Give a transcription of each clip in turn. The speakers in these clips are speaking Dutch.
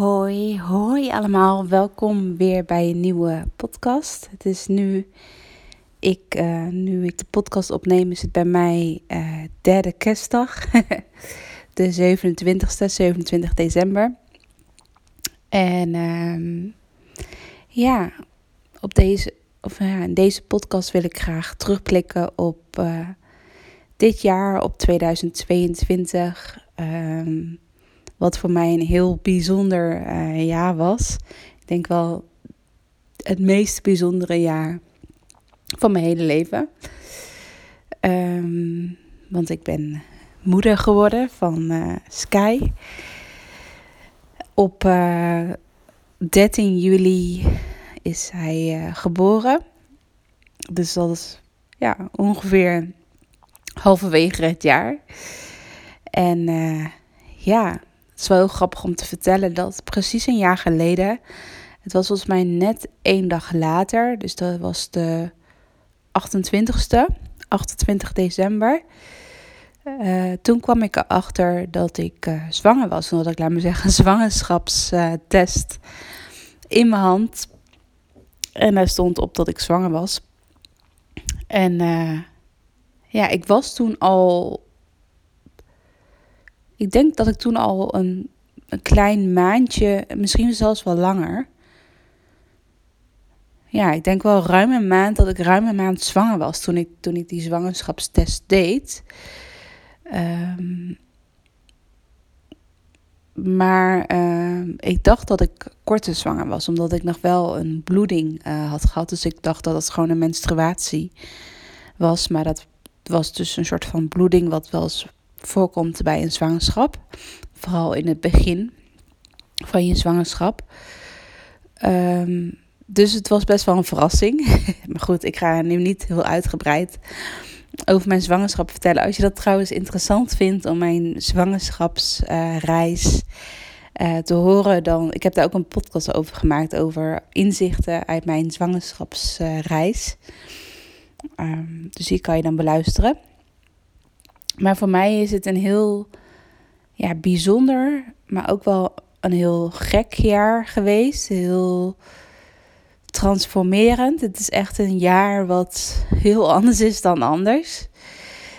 Hoi, hoi allemaal. Welkom weer bij een nieuwe podcast. Het is nu, ik, uh, nu ik de podcast opneem, is het bij mij uh, derde kerstdag. de 27ste, 27 december. En um, ja, op deze, of, in deze podcast wil ik graag terugblikken op uh, dit jaar, op 2022. Um, wat voor mij een heel bijzonder uh, jaar was. Ik denk wel het meest bijzondere jaar van mijn hele leven. Um, want ik ben moeder geworden van uh, Sky. Op uh, 13 juli is hij geboren. Dus dat is ja, ongeveer halverwege het jaar. En ja, het is wel heel grappig om te vertellen dat precies een jaar geleden, het was volgens mij net één dag later, dus dat was de 28ste, 28 december. Uh, toen kwam ik erachter dat ik uh, zwanger was. Omdat ik, laat me zeggen, een zwangerschapstest in mijn hand. En daar stond op dat ik zwanger was. En uh, ja, ik was toen al ik denk dat ik toen al een, een klein maandje, misschien zelfs wel langer. Ja, ik denk wel ruim een maand dat ik ruim een maand zwanger was toen ik, toen ik die zwangerschapstest deed. Um, maar uh, ik dacht dat ik korte zwanger was, omdat ik nog wel een bloeding uh, had gehad. Dus ik dacht dat het gewoon een menstruatie was. Maar dat was dus een soort van bloeding, wat wel voorkomt bij een zwangerschap. Vooral in het begin van je zwangerschap. Um, dus het was best wel een verrassing. maar goed, ik ga nu niet heel uitgebreid over mijn zwangerschap vertellen. Als je dat trouwens interessant vindt om mijn zwangerschapsreis uh, te horen, dan. Ik heb daar ook een podcast over gemaakt. Over inzichten uit mijn zwangerschapsreis. Um, dus die kan je dan beluisteren. Maar voor mij is het een heel ja, bijzonder, maar ook wel een heel gek jaar geweest. Heel transformerend. Het is echt een jaar wat heel anders is dan anders.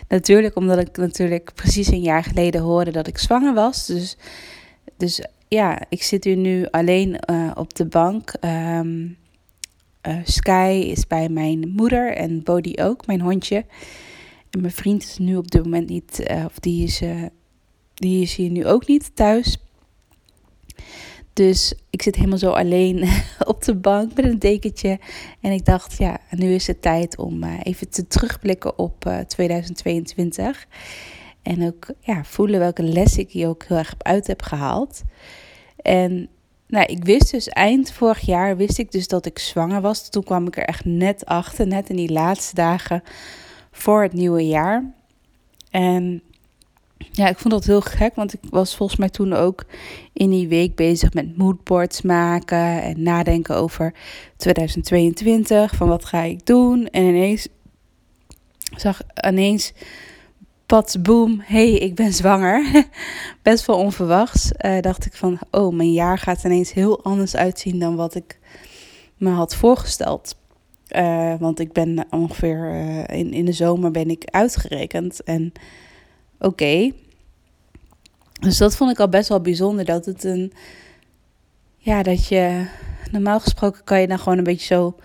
Natuurlijk, omdat ik natuurlijk precies een jaar geleden hoorde dat ik zwanger was. Dus, dus ja, ik zit hier nu alleen uh, op de bank. Um, uh, Sky is bij mijn moeder en Bodhi ook, mijn hondje. Mijn vriend is nu op dit moment niet, uh, of die is, uh, die is hier nu ook niet thuis. Dus ik zit helemaal zo alleen op de bank met een dekentje. En ik dacht, ja, nu is het tijd om uh, even te terugblikken op 2022. En ook ja, voelen welke les ik hier ook heel erg uit heb gehaald. En nou, ik wist dus eind vorig jaar, wist ik dus dat ik zwanger was. Toen kwam ik er echt net achter, net in die laatste dagen voor het nieuwe jaar. En ja, ik vond dat heel gek, want ik was volgens mij toen ook in die week bezig met moodboards maken en nadenken over 2022, van wat ga ik doen. En ineens zag ineens, pat, boom, hey, ik ben zwanger. Best wel onverwachts. Uh, dacht ik van, oh, mijn jaar gaat ineens heel anders uitzien dan wat ik me had voorgesteld. Uh, want ik ben ongeveer uh, in, in de zomer ben ik uitgerekend. En oké. Dus dat vond ik al best wel bijzonder. Dat het een. Ja, dat je. Normaal gesproken kan je dan gewoon een beetje zo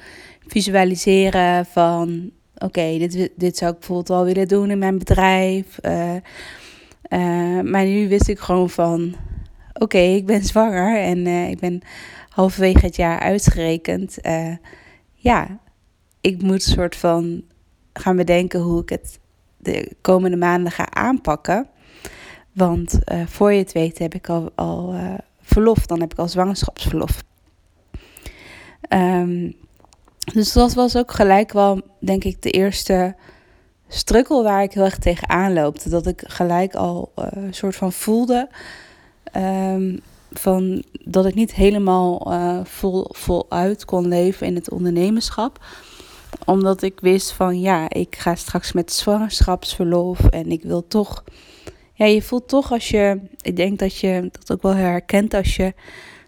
visualiseren van. Oké, dit, dit zou ik bijvoorbeeld wel willen doen in mijn bedrijf. Uh, maar nu wist ik gewoon van. Oké, ik ben zwanger en ik ben halverwege het jaar uitgerekend. ja, ik moet soort van gaan bedenken hoe ik het de komende maanden ga aanpakken. Want uh, voor je het weet heb ik al, al uh, verlof, dan heb ik al zwangerschapsverlof. Um, dus dat was ook gelijk wel, denk ik, de eerste strukkel waar ik heel erg tegenaan loopte. Dat ik gelijk al een soort van voelde um, van dat ik niet helemaal vol, voluit kon leven in het ondernemerschap omdat ik wist van ja, ik ga straks met zwangerschapsverlof en ik wil toch. Ja, je voelt toch als je. Ik denk dat je dat ook wel herkent als je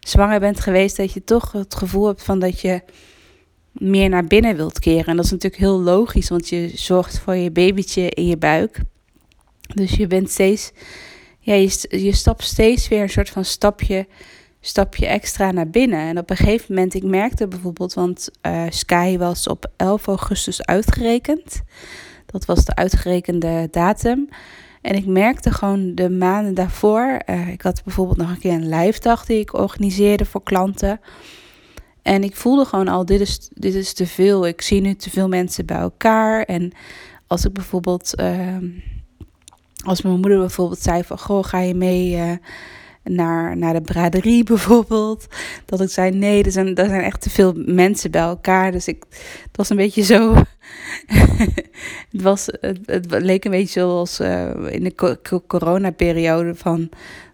zwanger bent geweest, dat je toch het gevoel hebt van dat je meer naar binnen wilt keren. En dat is natuurlijk heel logisch, want je zorgt voor je babytje in je buik. Dus je bent steeds, ja, je, je stapt steeds weer een soort van stapje, stapje extra naar binnen. En op een gegeven moment, ik merkte bijvoorbeeld, want uh, Sky was op 11 augustus uitgerekend. Dat was de uitgerekende datum. En ik merkte gewoon de maanden daarvoor. Uh, ik had bijvoorbeeld nog een keer een live dag die ik organiseerde voor klanten. En ik voelde gewoon al, dit is, dit is te veel. Ik zie nu te veel mensen bij elkaar. En als ik bijvoorbeeld, uh, als mijn moeder bijvoorbeeld zei van, goh, ga je mee uh, naar, naar de braderie bijvoorbeeld? Dat ik zei, nee, er zijn, er zijn echt te veel mensen bij elkaar. Dus ik, het was een beetje zo, het, was, het, het, leek een beetje zoals uh, in de coronaperiode van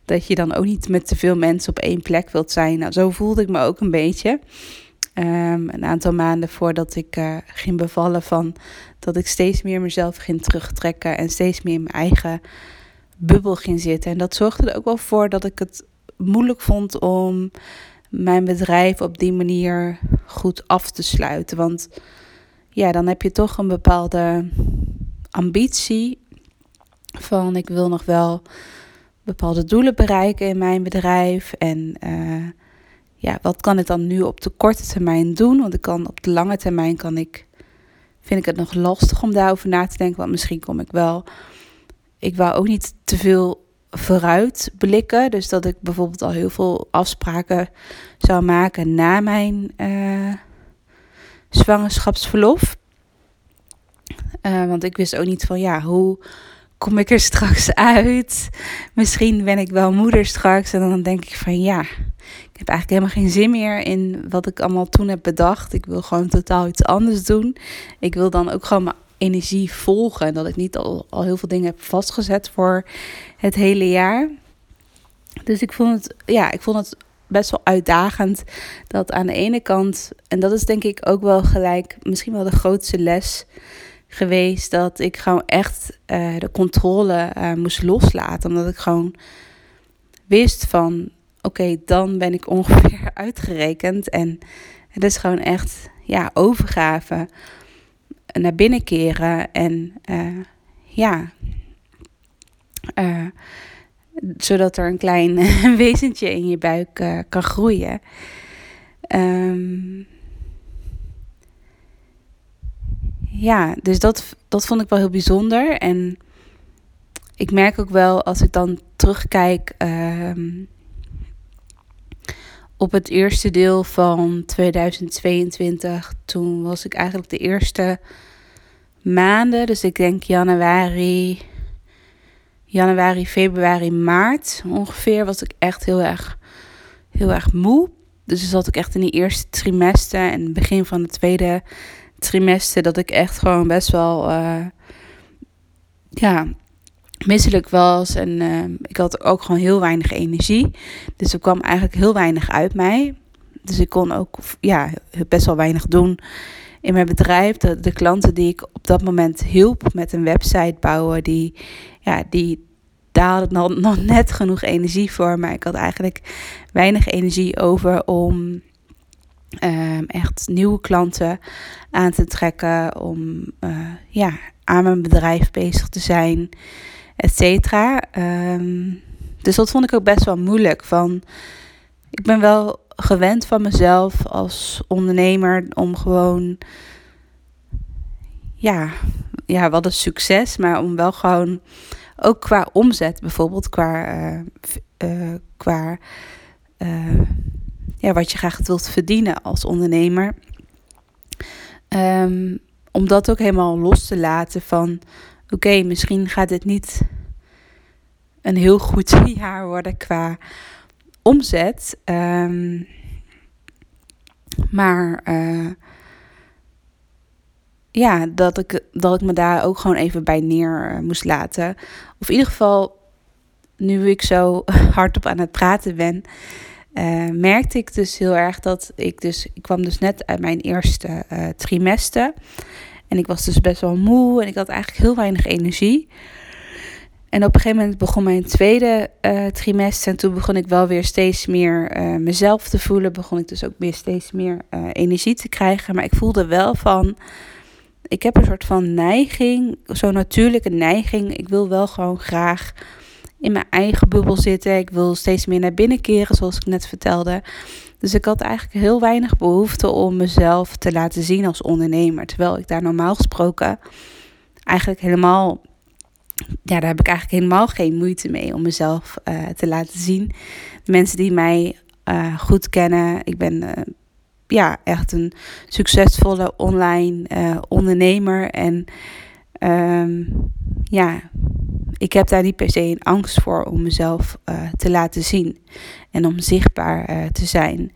dat je dan ook niet met te veel mensen op één plek wilt zijn. Nou, zo voelde ik me ook een beetje. Um, een aantal maanden voordat ik uh, ging bevallen van dat ik steeds meer mezelf ging terugtrekken en steeds meer in mijn eigen bubbel ging zitten. En dat zorgde er ook wel voor dat ik het moeilijk vond om mijn bedrijf op die manier goed af te sluiten. Want ja, dan heb je toch een bepaalde ambitie van ik wil nog wel bepaalde doelen bereiken in mijn bedrijf. En uh, ja, wat kan ik dan nu op de korte termijn doen? Want ik kan op de lange termijn kan ik, vind ik het nog lastig om daarover na te denken. Want misschien kom ik wel. Ik wou ook niet te veel vooruit blikken. Dus dat ik bijvoorbeeld al heel veel afspraken zou maken na mijn uh, zwangerschapsverlof. Uh, want ik wist ook niet van ja, hoe kom ik er straks uit? Misschien ben ik wel moeder straks. En dan denk ik van ja, ik heb eigenlijk helemaal geen zin meer in wat ik allemaal toen heb bedacht. Ik wil gewoon totaal iets anders doen. Ik wil dan ook gewoon mijn energie volgen. En dat ik niet al, al heel veel dingen heb vastgezet voor het hele jaar. Dus ik vond het, ja, ik vond het best wel uitdagend dat aan de ene kant, en dat is denk ik ook wel gelijk misschien wel de grootste les geweest dat ik gewoon echt uh, de controle uh, moest loslaten. Omdat ik gewoon wist van oké, dan ben ik ongeveer uitgerekend. En het is gewoon echt ja, overgave. Naar binnen keren en uh, ja. zodat er een klein wezentje in je buik kan groeien. Um, ja, dus dat, dat vond ik wel heel bijzonder. En ik merk ook wel als ik dan terugkijk uh, op het eerste deel van 2022. Toen was ik eigenlijk de eerste maanden, dus ik denk januari, januari, februari, maart ongeveer, was ik echt heel erg, heel erg moe. Dus dan zat ik echt in die eerste trimester en begin van de tweede trimester dat ik echt gewoon best wel uh, ja, misselijk was. En uh, ik had ook gewoon heel weinig energie. Dus er kwam eigenlijk heel weinig uit mij. Dus ik kon ook ja, best wel weinig doen in mijn bedrijf. De, klanten die ik op dat moment hielp met een website bouwen, die, ja, die, daar nog, net genoeg energie voor. Maar ik had eigenlijk weinig energie over om um, echt nieuwe klanten aan te trekken, om uh, ja, aan mijn bedrijf bezig te zijn, et cetera. Um, dus dat vond ik ook best wel moeilijk. Van, ik ben wel gewend van mezelf als ondernemer om gewoon, ja, ja, wat een succes, maar om wel gewoon, ook qua omzet bijvoorbeeld, qua, uh, uh, qua ja, wat je graag wilt verdienen als ondernemer. Um, om dat ook helemaal los te laten van oké, misschien gaat dit niet een heel goed jaar worden qua omzet. Um, maar uh, ja, dat ik, dat ik me daar ook gewoon even bij neer uh, moest laten. Of in ieder geval, nu ik zo hardop aan het praten ben, uh, merkte ik dus heel erg dat ik dus, ik kwam dus net uit mijn eerste trimester. En ik was dus best wel moe en ik had eigenlijk heel weinig energie. En op een gegeven moment begon mijn tweede uh, trimester. En toen begon ik wel weer steeds meer uh, mezelf te voelen. Begon ik dus ook weer steeds meer uh, energie te krijgen. Maar ik voelde wel van. Ik heb een soort van neiging, zo'n natuurlijke neiging. Ik wil wel gewoon graag in mijn eigen bubbel zitten. Ik wil steeds meer naar binnen keren, zoals ik net vertelde. Dus ik had eigenlijk heel weinig behoefte om mezelf te laten zien als ondernemer. Terwijl ik daar normaal gesproken eigenlijk helemaal. Ja, daar heb ik eigenlijk helemaal geen moeite mee om mezelf uh, te laten zien. Mensen die mij uh, goed kennen, ik ben uh, ja, echt een succesvolle online ondernemer. En um, ja, ik heb daar niet per se een angst voor om mezelf uh, te laten zien en om zichtbaar uh, te zijn.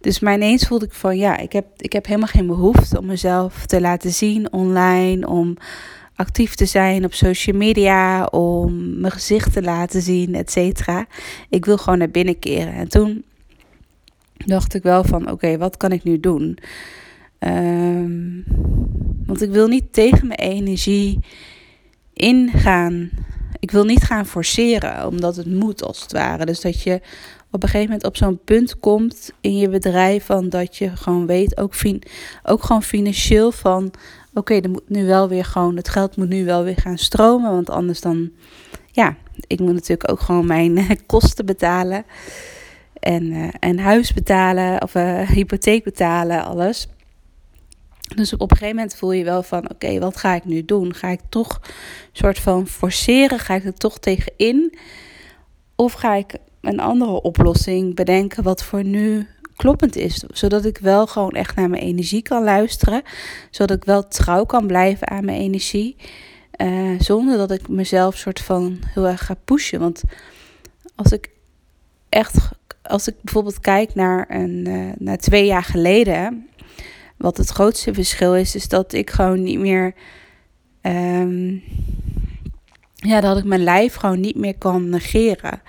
Dus maar ineens voelde ik van ja, ik heb, ik heb helemaal geen behoefte om mezelf te laten zien online, om actief te zijn op social media, om mijn gezicht te laten zien, et cetera. Ik wil gewoon naar binnen keren. En toen dacht ik wel van oké, wat kan ik nu doen? Um, want ik wil niet tegen mijn energie ingaan. Ik wil niet gaan forceren, omdat het moet als het ware. Dus dat je op een gegeven moment op zo'n punt komt in je bedrijf van dat je gewoon weet, ook, fin ook gewoon financieel van oké, er moet nu wel weer gewoon, het geld moet nu wel weer gaan stromen, want anders dan, ja, ik moet natuurlijk ook gewoon mijn kosten betalen en, uh, en huis betalen of uh, hypotheek betalen, alles. Dus op een gegeven moment voel je wel van: oké, wat ga ik nu doen? Ga ik toch een soort van forceren? Ga ik er toch tegenin? Of ga ik een andere oplossing bedenken wat voor nu kloppend is? Zodat ik wel gewoon echt naar mijn energie kan luisteren. Zodat ik wel trouw kan blijven aan mijn energie. Uh, zonder dat ik mezelf soort van heel erg ga pushen. Want als ik echt, als ik bijvoorbeeld kijk naar, een, uh, naar twee jaar geleden wat het grootste verschil is, is dat ik gewoon niet meer. Um, ja, dat ik mijn lijf gewoon niet meer kan negeren.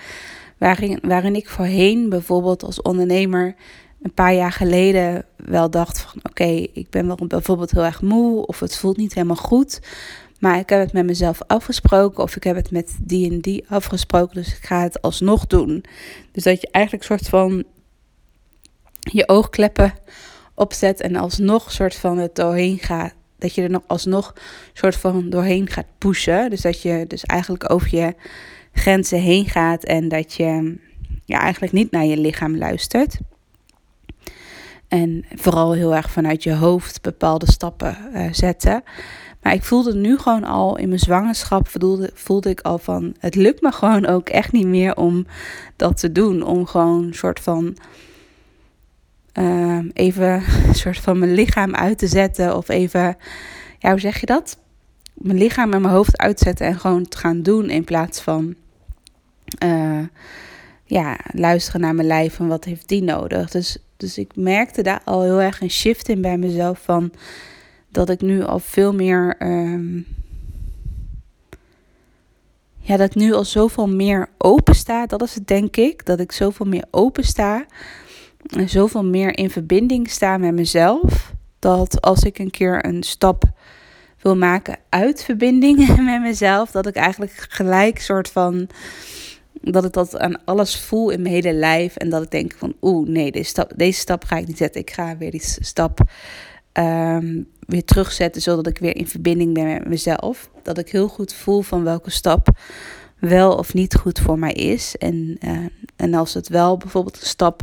Waarin, waarin ik voorheen bijvoorbeeld als ondernemer een paar jaar geleden wel dacht van oké, ik ben wel bijvoorbeeld heel erg moe of het voelt niet helemaal goed. Maar ik heb het met mezelf afgesproken of ik heb het met die en die afgesproken, dus ik ga het alsnog doen. Dus dat je eigenlijk een soort van je oogkleppen opzet en alsnog soort van het doorheen gaat. Dat je er nog alsnog soort van doorheen gaat pushen. Dus dat je dus eigenlijk over je grenzen heen gaat en dat je ja, eigenlijk niet naar je lichaam luistert. En vooral heel erg vanuit je hoofd bepaalde stappen uh, zetten. Maar ik voelde nu gewoon al in mijn zwangerschap, voelde, voelde ik al van, het lukt me gewoon ook echt niet meer om dat te doen. Om gewoon een soort van uh, even een soort van mijn lichaam uit te zetten. Of even, ja, hoe zeg je dat? Mijn lichaam en mijn hoofd uitzetten en gewoon te gaan doen. In plaats van uh, ja, luisteren naar mijn lijf en wat heeft die nodig. Dus, dus ik merkte daar al heel erg een shift in bij mezelf. Van dat ik nu al veel meer. Um, ja, dat ik nu al zoveel meer open sta. Dat is het, denk ik. Dat ik zoveel meer open sta zoveel meer in verbinding sta met mezelf. Dat als ik een keer een stap wil maken uit verbinding met mezelf, dat ik eigenlijk gelijk soort van. Dat ik dat aan alles voel in mijn hele lijf. En dat ik denk van oeh, nee, deze stap, deze stap ga ik niet zetten. Ik ga weer die stap um, weer terugzetten, zodat ik weer in verbinding ben met mezelf. Dat ik heel goed voel van welke stap wel of niet goed voor mij is. En, uh, en als het wel bijvoorbeeld een stap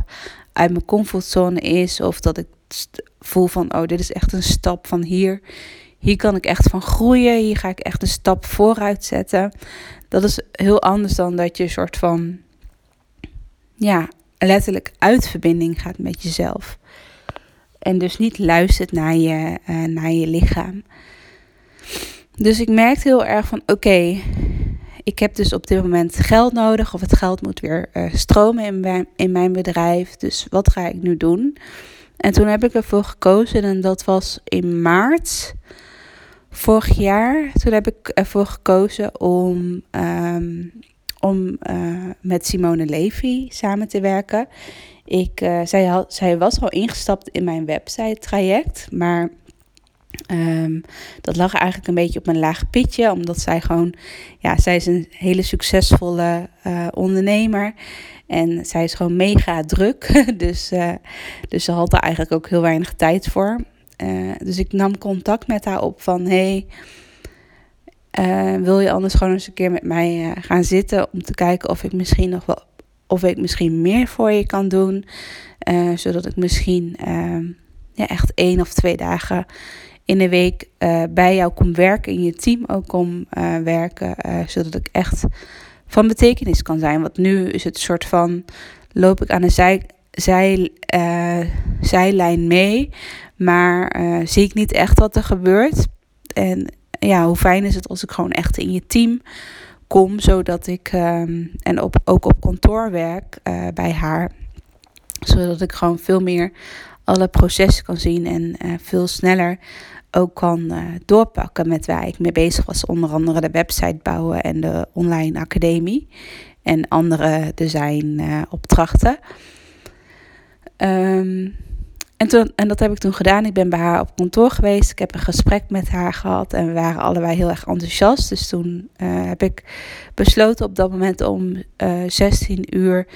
uit mijn comfortzone is. Of dat ik voel van, oh, dit is echt een stap van hier. Hier kan ik echt van groeien. Hier ga ik echt een stap vooruit zetten. Dat is heel anders dan dat je een soort van, ja, letterlijk uit verbinding gaat met jezelf. En dus niet luistert naar je, uh, naar je lichaam. Dus ik merkte heel erg van, oké, ik heb dus op dit moment geld nodig of het geld moet weer uh, stromen in mijn, in mijn bedrijf. Dus wat ga ik nu doen? En toen heb ik ervoor gekozen en dat was in maart vorig jaar. Toen heb ik ervoor gekozen om, um, om uh, met Simone Levy samen te werken. Ik, uh, zij, had, zij was al ingestapt in mijn website traject, maar Um, dat lag eigenlijk een beetje op een laag pitje, omdat zij gewoon, ja, zij is een hele succesvolle uh, ondernemer. En zij is gewoon mega druk. dus, uh, dus ze had er eigenlijk ook heel weinig tijd voor. Uh, dus ik nam contact met haar op van hey, wil je anders gewoon eens een keer met mij gaan zitten om te kijken of ik misschien nog wel of ik misschien meer voor je kan doen. zodat ik misschien ehm, ja, echt één of twee dagen in de week uh, bij jou kom werken, in je team ook kom uh, werken, uh, zodat ik echt van betekenis kan zijn. Want nu is het soort van, loop ik aan de zij, zij, zijlijn mee, maar zie ik niet echt wat er gebeurt. En ja, hoe fijn is het als ik gewoon echt in je team kom, zodat ik, um, en op, ook op kantoor werk bij haar, zodat ik gewoon veel meer alle processen kan zien en veel sneller ook kan uh, doorpakken met waar ik mee bezig was. Onder andere de website bouwen en de online academie. En andere design uh, opdrachten. Um, en, toen, en dat heb ik toen gedaan. Ik ben bij haar op kantoor geweest. Ik heb een gesprek met haar gehad. En we waren allebei heel erg enthousiast. Dus toen heb ik besloten op dat moment om 16 uur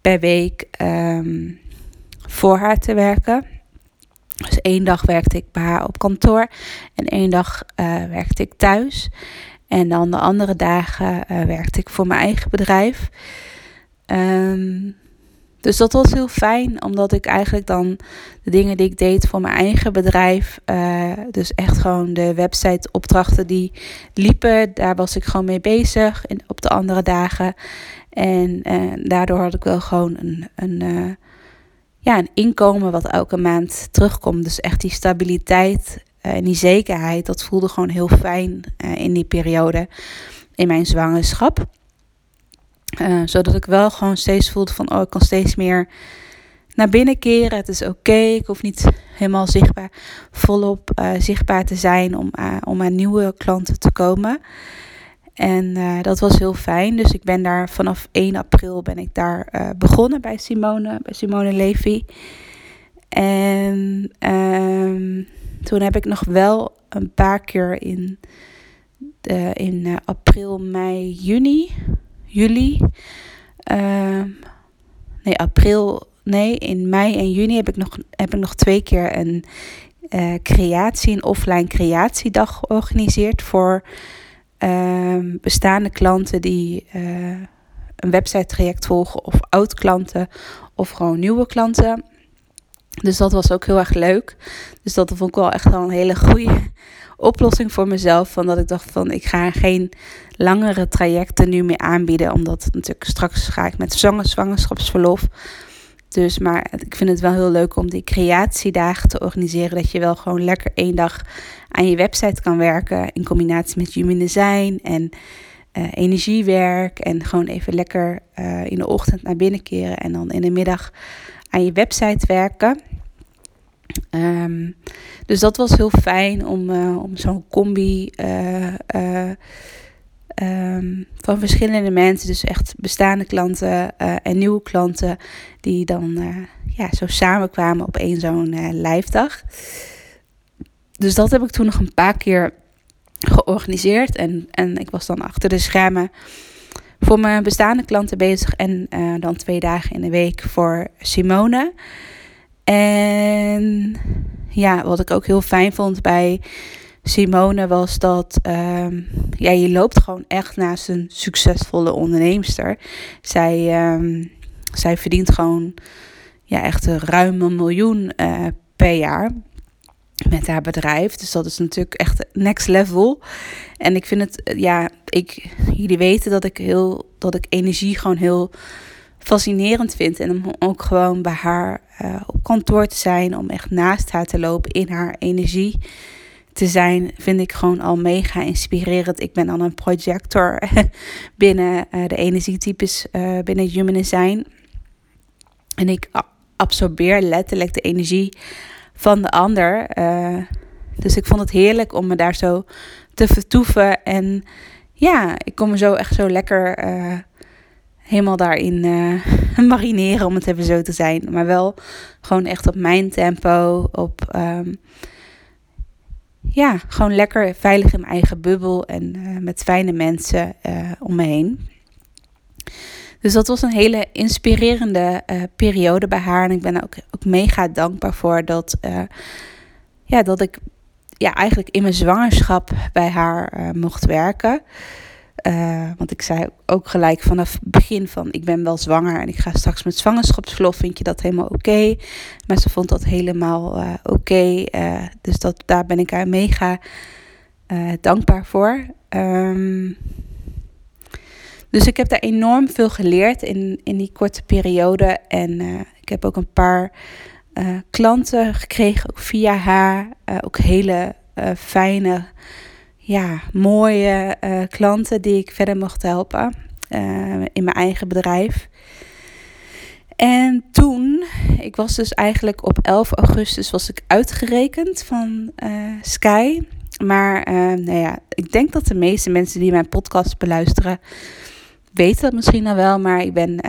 per week um, voor haar te werken. Dus één dag werkte ik bij haar op kantoor en één dag uh, werkte ik thuis. En dan de andere dagen uh, werkte ik voor mijn eigen bedrijf. Um, dus dat was heel fijn, omdat ik eigenlijk dan de dingen die ik deed voor mijn eigen bedrijf, uh, dus echt gewoon de website opdrachten die liepen, daar was ik gewoon mee bezig in, op de andere dagen. En daardoor had ik wel gewoon een, een ja, een inkomen wat elke maand terugkomt. Dus echt die stabiliteit uh, en die zekerheid, dat voelde gewoon heel fijn uh, in die periode in mijn zwangerschap. Uh, zodat ik wel gewoon steeds voelde van, oh, ik kan steeds meer naar binnen keren. Het is oké, ik hoef niet helemaal zichtbaar, volop zichtbaar te zijn om, om aan nieuwe klanten te komen. En uh, dat was heel fijn. Dus ik ben daar vanaf 1 april ben ik daar uh, begonnen bij Simone, bij Simone Levy. En um, toen heb ik nog wel een paar keer in, de, in april, mei, juni, juli. nee, april. Nee, in mei en juni heb ik nog, heb ik nog twee keer een creatie, een offline creatiedag georganiseerd voor Ehm, bestaande klanten die uh, een website traject volgen of oud klanten of gewoon nieuwe klanten. Dus dat was ook heel erg leuk. Dus dat vond ik wel echt wel een hele goede oplossing voor mezelf. Van dat ik dacht van ik ga geen langere trajecten nu meer aanbieden. Omdat natuurlijk straks ga ik met zwangerschapsverlof. Dus maar ik vind het wel heel leuk om die creatiedagen te organiseren. Dat je wel gewoon lekker één dag aan je website kan werken. In combinatie met human design en uh, energiewerk. En gewoon even lekker uh, in de ochtend naar binnen keren. En dan in de middag aan je website werken. Um, dus dat was heel fijn om, uh, om zo'n combi Um, van verschillende mensen, dus echt bestaande klanten uh, en nieuwe klanten, die dan uh, ja, zo samenkwamen op één zo'n uh, lijfdag. Dus dat heb ik toen nog een paar keer georganiseerd. En, en ik was dan achter de schermen voor mijn bestaande klanten bezig. En dan twee dagen in de week voor Simone. En ja, wat ik ook heel fijn vond bij Simone was dat um, ja, je loopt gewoon echt naast een succesvolle onderneemster. Zij, um, zij verdient gewoon ja, echt ruim een miljoen uh, per jaar met haar bedrijf. Dus dat is natuurlijk echt next level. En ik vind het, ja, ik, jullie weten dat ik heel, dat ik energie gewoon heel fascinerend vind. En om ook gewoon bij haar uh, op kantoor te zijn, om echt naast haar te lopen in haar energie te zijn, vind ik gewoon al mega inspirerend. Ik ben dan een projector binnen uh, de energietypes uh, binnen Human Design. En ik absorbeer letterlijk de energie van de ander. Uh, dus ik vond het heerlijk om me daar zo te vertoeven. En ja, ik kom me zo echt zo lekker helemaal daarin marineren, om het even zo te zijn. Maar wel gewoon echt op mijn tempo, op... Um, ja, gewoon lekker veilig in mijn eigen bubbel en met fijne mensen om me heen. Dus dat was een hele inspirerende periode bij haar. En ik ben ook, ook mega dankbaar voor dat, ja, dat ik ja, eigenlijk in mijn zwangerschap bij haar mocht werken. Uh, want ik zei ook gelijk vanaf het begin van ik ben wel zwanger en ik ga straks met zwangerschapsverlof. Vind je dat helemaal oké? Maar ze vond dat helemaal uh, oké. Uh, dus dat, daar ben ik haar mega dankbaar voor. Um, dus ik heb daar enorm veel geleerd in, in die korte periode. En ik heb ook een paar klanten gekregen, ook via haar. ook hele fijne ja, mooie uh, klanten die ik verder mocht helpen uh, in mijn eigen bedrijf. En toen, ik was dus eigenlijk op 11 augustus was ik uitgerekend van uh, Sky. Maar nou ja, ik denk dat de meeste mensen die mijn podcast beluisteren weten dat misschien al wel. Maar ik ben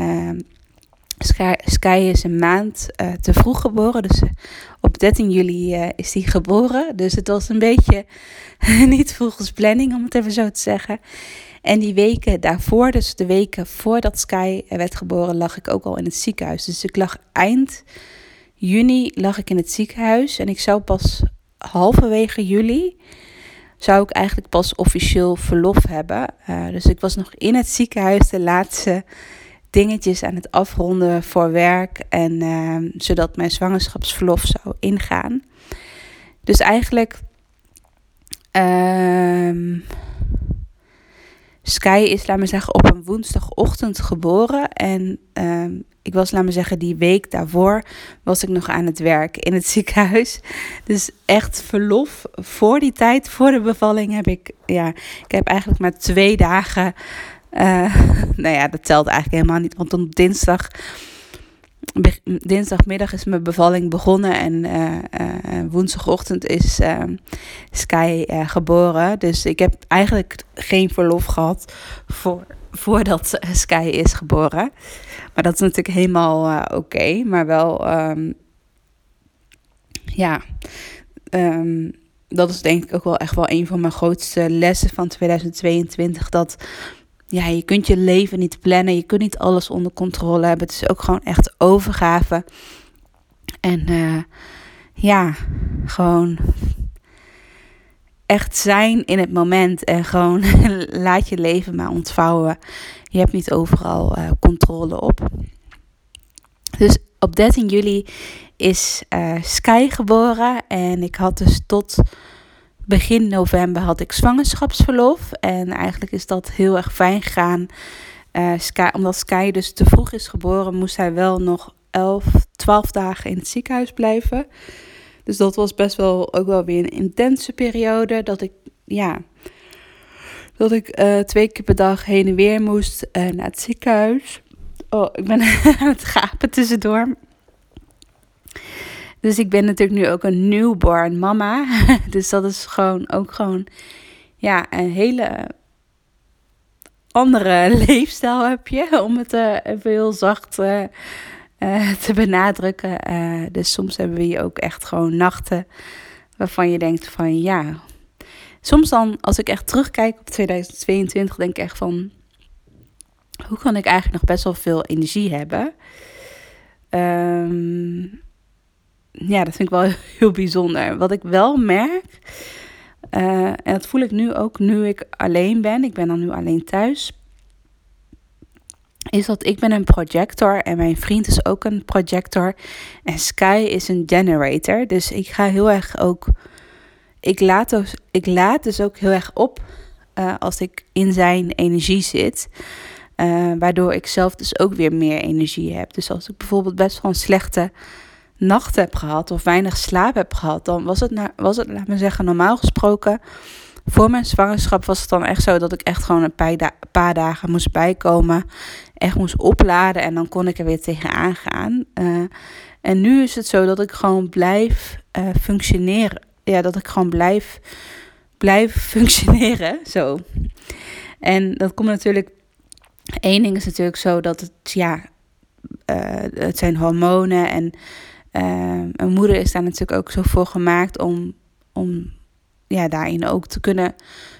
Sky, is een maand uh, te vroeg geboren. Dus uh, op 13 juli uh, is hij geboren. Dus het was een beetje niet volgens planning, om het even zo te zeggen. En die weken daarvoor, dus de weken voordat Sky werd geboren, lag ik ook al in het ziekenhuis. Dus ik lag eind juni lag ik in het ziekenhuis. En ik zou pas halverwege juli, zou ik eigenlijk pas officieel verlof hebben. dus ik was nog in het ziekenhuis de laatste dingetjes aan het afronden voor werk. En uh, zodat mijn zwangerschapsverlof zou ingaan. Dus eigenlijk. Uh, Sky is, laat me zeggen, op een woensdagochtend geboren. En uh, ik was, laat me zeggen, die week daarvoor was ik nog aan het werk in het ziekenhuis. Dus echt verlof voor die tijd, voor de bevalling, heb ik, ja, ik heb eigenlijk maar twee dagen uh, nou ja, dat telt eigenlijk helemaal niet. Want op dinsdag, dinsdagmiddag is mijn bevalling begonnen. En uh, woensdagochtend is Sky geboren. Dus ik heb eigenlijk geen verlof gehad voor, voordat Sky is geboren. Maar dat is natuurlijk helemaal oké. maar wel, um, ja... Um, dat is denk ik ook wel echt wel een van mijn grootste lessen van 2022. Dat ja, je kunt je leven niet plannen. Je kunt niet alles onder controle hebben. Het is ook gewoon echt overgave. En uh, ja, gewoon echt zijn in het moment. En gewoon laat je leven maar ontvouwen. Je hebt niet overal uh, controle op. Dus op 13 juli is uh, Sky geboren. En ik had dus tot begin november had ik zwangerschapsverlof. En eigenlijk is dat heel erg fijn gegaan. Sky, omdat Sky dus te vroeg is geboren, moest hij wel nog 11, 12 dagen in het ziekenhuis blijven. Dus dat was best wel ook wel weer een intense periode. Dat ik, ja, dat ik uh, twee keer per dag heen en weer moest uh, naar het ziekenhuis. Oh, ik ben aan het gapen tussendoor. Dus ik ben natuurlijk nu ook een newborn mama. dus dat is gewoon ook gewoon ja, een hele andere leefstijl heb je. Om het uh, even heel zacht uh, uh, te benadrukken. dus soms hebben we hier ook echt gewoon nachten waarvan je denkt van ja. Soms dan, als ik echt terugkijk op 2022, denk ik echt van... Hoe kan ik eigenlijk nog best wel veel energie hebben? Um, ja, dat vind ik wel heel bijzonder. Wat ik wel merk, uh, en dat voel ik nu ook nu ik alleen ben, ik ben dan nu alleen thuis, is dat ik ben een projector en mijn vriend is ook een projector en Sky is een generator. Dus ik ga heel erg ook, ik laat dus, ik laat dus ook heel erg op uh, als ik in zijn energie zit. Uh, waardoor ik zelf dus ook weer meer energie heb. Dus als ik bijvoorbeeld best wel een slechte nacht heb gehad of weinig slaap heb gehad, dan was het, was het, laat me zeggen, normaal gesproken. Voor mijn zwangerschap was het dan echt zo dat ik echt gewoon een paar, dagen moest bijkomen. Echt moest opladen en dan kon ik er weer tegenaan gaan. Uh, en nu is het zo dat ik gewoon blijf uh, functioneren. Ja, dat ik gewoon blijf, blijf functioneren. Zo. En dat komt natuurlijk. Eén ding is natuurlijk zo dat het, ja, uh, het zijn hormonen en uh, een moeder is daar natuurlijk ook zo voor gemaakt om, om ja, daarin ook te kunnen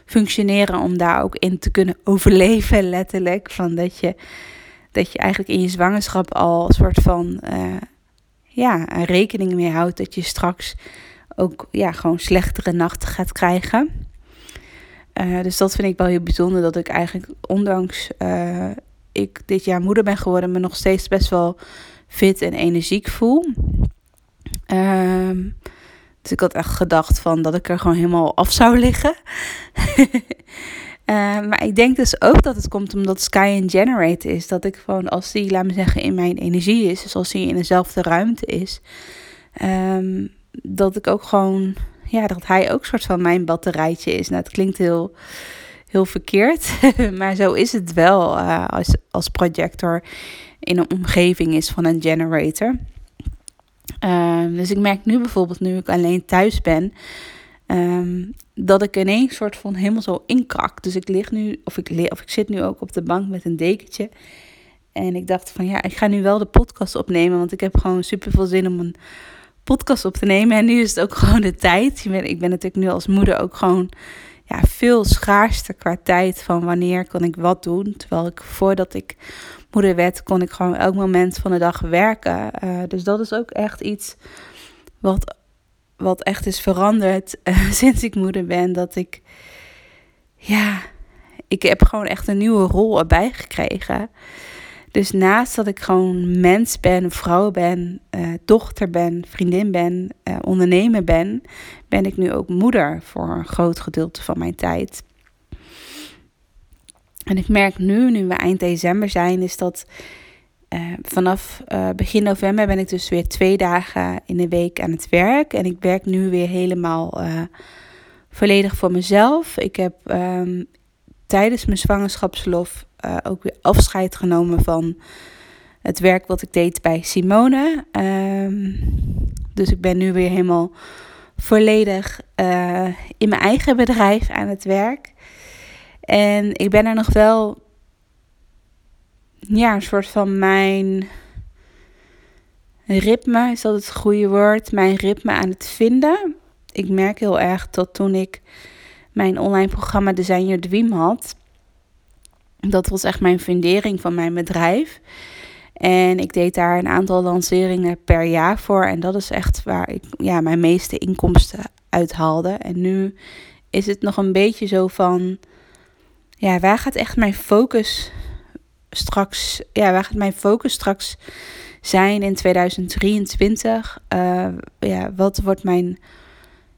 functioneren, om daar ook in te kunnen overleven, letterlijk. Van dat je, dat je eigenlijk in je zwangerschap al een soort van uh, ja, rekening mee houdt dat je straks ook ja, gewoon slechtere nachten gaat krijgen. Uh, dus dat vind ik wel heel bijzonder dat ik eigenlijk, ondanks uh, ik dit jaar moeder ben geworden, me nog steeds best wel fit en energiek voel. Um, dus ik had echt gedacht van dat ik er gewoon helemaal af zou liggen. uh, maar ik denk dus ook dat het komt omdat Sky and Generate is. Dat ik gewoon als die, laat me zeggen, in mijn energie is. Dus als die in dezelfde ruimte is. Um, dat ik ook gewoon, ja, dat hij ook soort van mijn batterijtje is. Nou, het klinkt heel, heel verkeerd. maar zo is het wel uh, als, als projector in een omgeving is van een generator. Um, dus ik merk nu bijvoorbeeld, nu ik alleen thuis ben, um, dat ik ineens soort van helemaal zo inkrak. Dus ik lig nu, of ik, of ik zit nu ook op de bank met een dekentje. En ik dacht van ja, ik ga nu wel de podcast opnemen, want ik heb gewoon super veel zin om een podcast op te nemen. En nu is het ook gewoon de tijd. Ik ben natuurlijk nu als moeder ook gewoon ja, veel schaarster qua tijd van wanneer kan ik wat doen. Terwijl ik voordat ik moeder werd, kon ik gewoon elk moment van de dag werken. Uh, dus dat is ook echt iets wat, wat echt is veranderd uh, sinds ik moeder ben. Dat ik, ja, ik heb gewoon echt een nieuwe rol erbij gekregen. Dus naast dat ik gewoon mens ben, vrouw ben, uh, dochter ben, vriendin ben, ondernemer ben, ben ik nu ook moeder voor een groot gedeelte van mijn tijd. En ik merk nu, nu we eind december zijn, is dat uh, vanaf begin november ben ik dus weer twee dagen in de week aan het werk. En ik werk nu weer helemaal volledig voor mezelf. Ik heb um, tijdens mijn zwangerschapslof uh, ook weer afscheid genomen van het werk wat ik deed bij Simone. Um, dus ik ben nu weer helemaal volledig in mijn eigen bedrijf aan het werk. En ik ben er nog wel, ja, een soort van mijn ritme, is dat het goede woord, mijn ritme aan het vinden. Ik merk heel erg dat toen ik mijn online programma Design Your Dream had, dat was echt mijn fundering van mijn bedrijf. En ik deed daar een aantal lanceringen per jaar voor. En dat is echt waar ik ja, mijn meeste inkomsten uithaalde. En nu is het nog een beetje zo van. Ja, waar gaat echt mijn focus straks. Ja, waar gaat mijn focus straks zijn in 2023? Uh, eh, ja, wat wordt mijn,